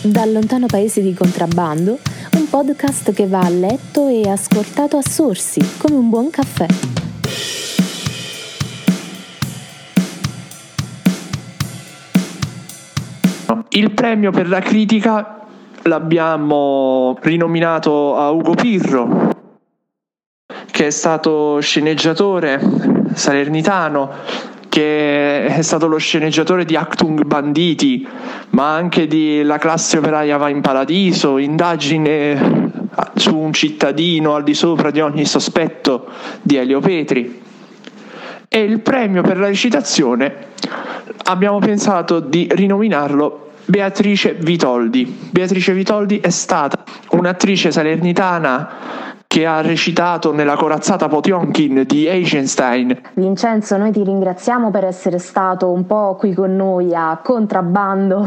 Dal lontano paese di contrabbando, un podcast che va a letto e ascoltato a sorsi, come un buon caffè. Il premio per la critica l'abbiamo rinominato a Ugo Pirro, che è stato sceneggiatore salernitano, che è stato lo sceneggiatore di Actung Banditi, ma anche di La classe operaia va in paradiso, indagine su un cittadino al di sopra di ogni sospetto di Elio Petri. E il premio per la recitazione abbiamo pensato di rinominarlo Beatrice Vitoldi. Beatrice Vitoldi è stata un'attrice salernitana che ha recitato nella corazzata Potionkin di Eisenstein. Vincenzo, noi ti ringraziamo per essere stato un po' qui con noi a contrabbando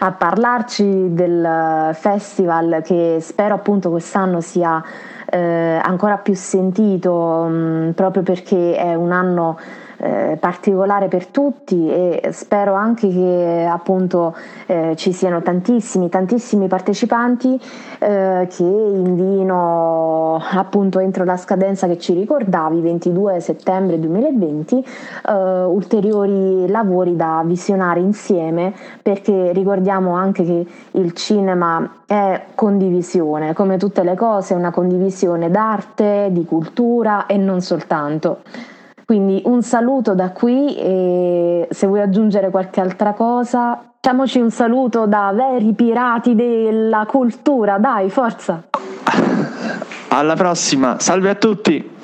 a parlarci del festival che spero appunto quest'anno sia eh, ancora più sentito mh, mm, proprio perché è un anno eh, particolare per tutti e spero anche che appunto eh, ci siano tantissimi, tantissimi partecipanti eh, che invino appunto entro la scadenza che ci ricordavi, 22 settembre 2020, eh, ulteriori lavori da visionare insieme perché ricordiamo anche che il cinema è condivisione, come tutte le cose, è una condivisione d'arte, di cultura e non soltanto. Quindi un saluto da qui e se vuoi aggiungere qualche altra cosa, facciamoci un saluto da veri pirati della cultura, dai, forza! Alla prossima, salve a tutti!